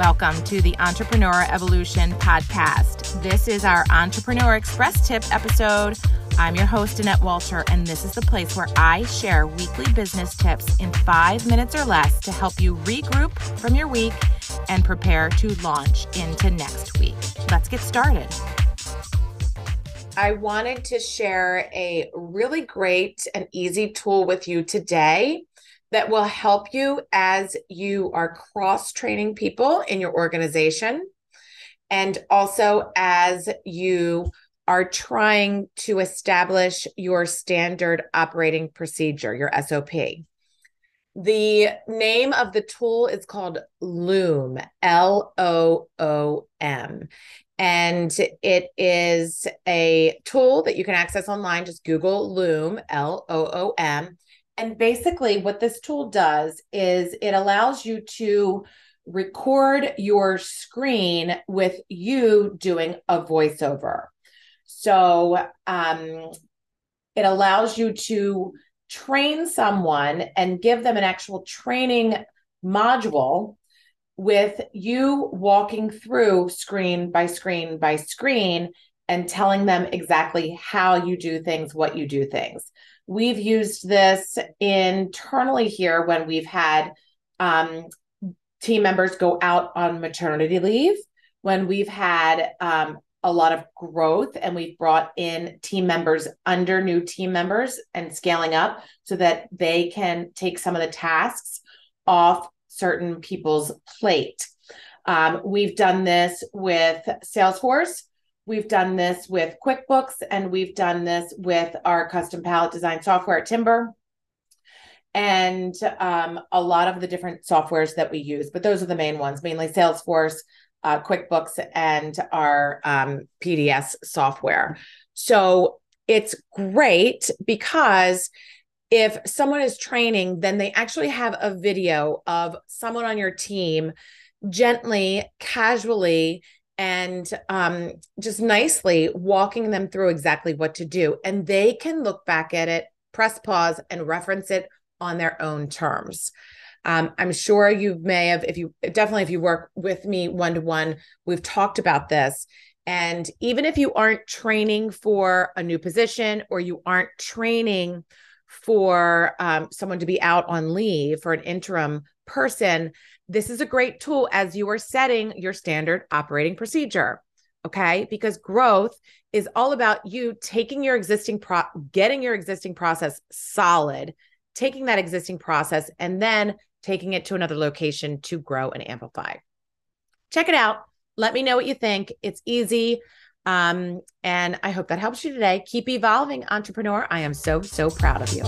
Welcome to the Entrepreneur Evolution Podcast. This is our Entrepreneur Express Tip episode. I'm your host, Annette Walter, and this is the place where I share weekly business tips in five minutes or less to help you regroup from your week and prepare to launch into next week. Let's get started. I wanted to share a really great and easy tool with you today that will help you as you are cross training people in your organization and also as you are trying to establish your standard operating procedure, your SOP. The name of the tool is called Loom, L O O M. And it is a tool that you can access online. Just Google Loom, L O O M. And basically, what this tool does is it allows you to record your screen with you doing a voiceover. So um, it allows you to train someone and give them an actual training module with you walking through screen by screen by screen and telling them exactly how you do things, what you do things. We've used this internally here when we've had um, team members go out on maternity leave, when we've had um, a lot of growth and we've brought in team members under new team members and scaling up so that they can take some of the tasks off certain people's plate. Um, we've done this with Salesforce We've done this with QuickBooks and we've done this with our custom pallet design software Timber and um, a lot of the different softwares that we use. But those are the main ones, mainly Salesforce, uh, QuickBooks, and our um, PDS software. So it's great because if someone is training, then they actually have a video of someone on your team gently, casually and um, just nicely walking them through exactly what to do. And they can look back at it, press pause, and reference it on their own terms. Um, I'm sure you may have, if you definitely, if you work with me one to one, we've talked about this. And even if you aren't training for a new position or you aren't training for um, someone to be out on leave for an interim person, this is a great tool as you are setting your standard operating procedure. Okay. Because growth is all about you taking your existing pro, getting your existing process solid, taking that existing process and then taking it to another location to grow and amplify. Check it out. Let me know what you think. It's easy. Um, and I hope that helps you today. Keep evolving, entrepreneur. I am so, so proud of you.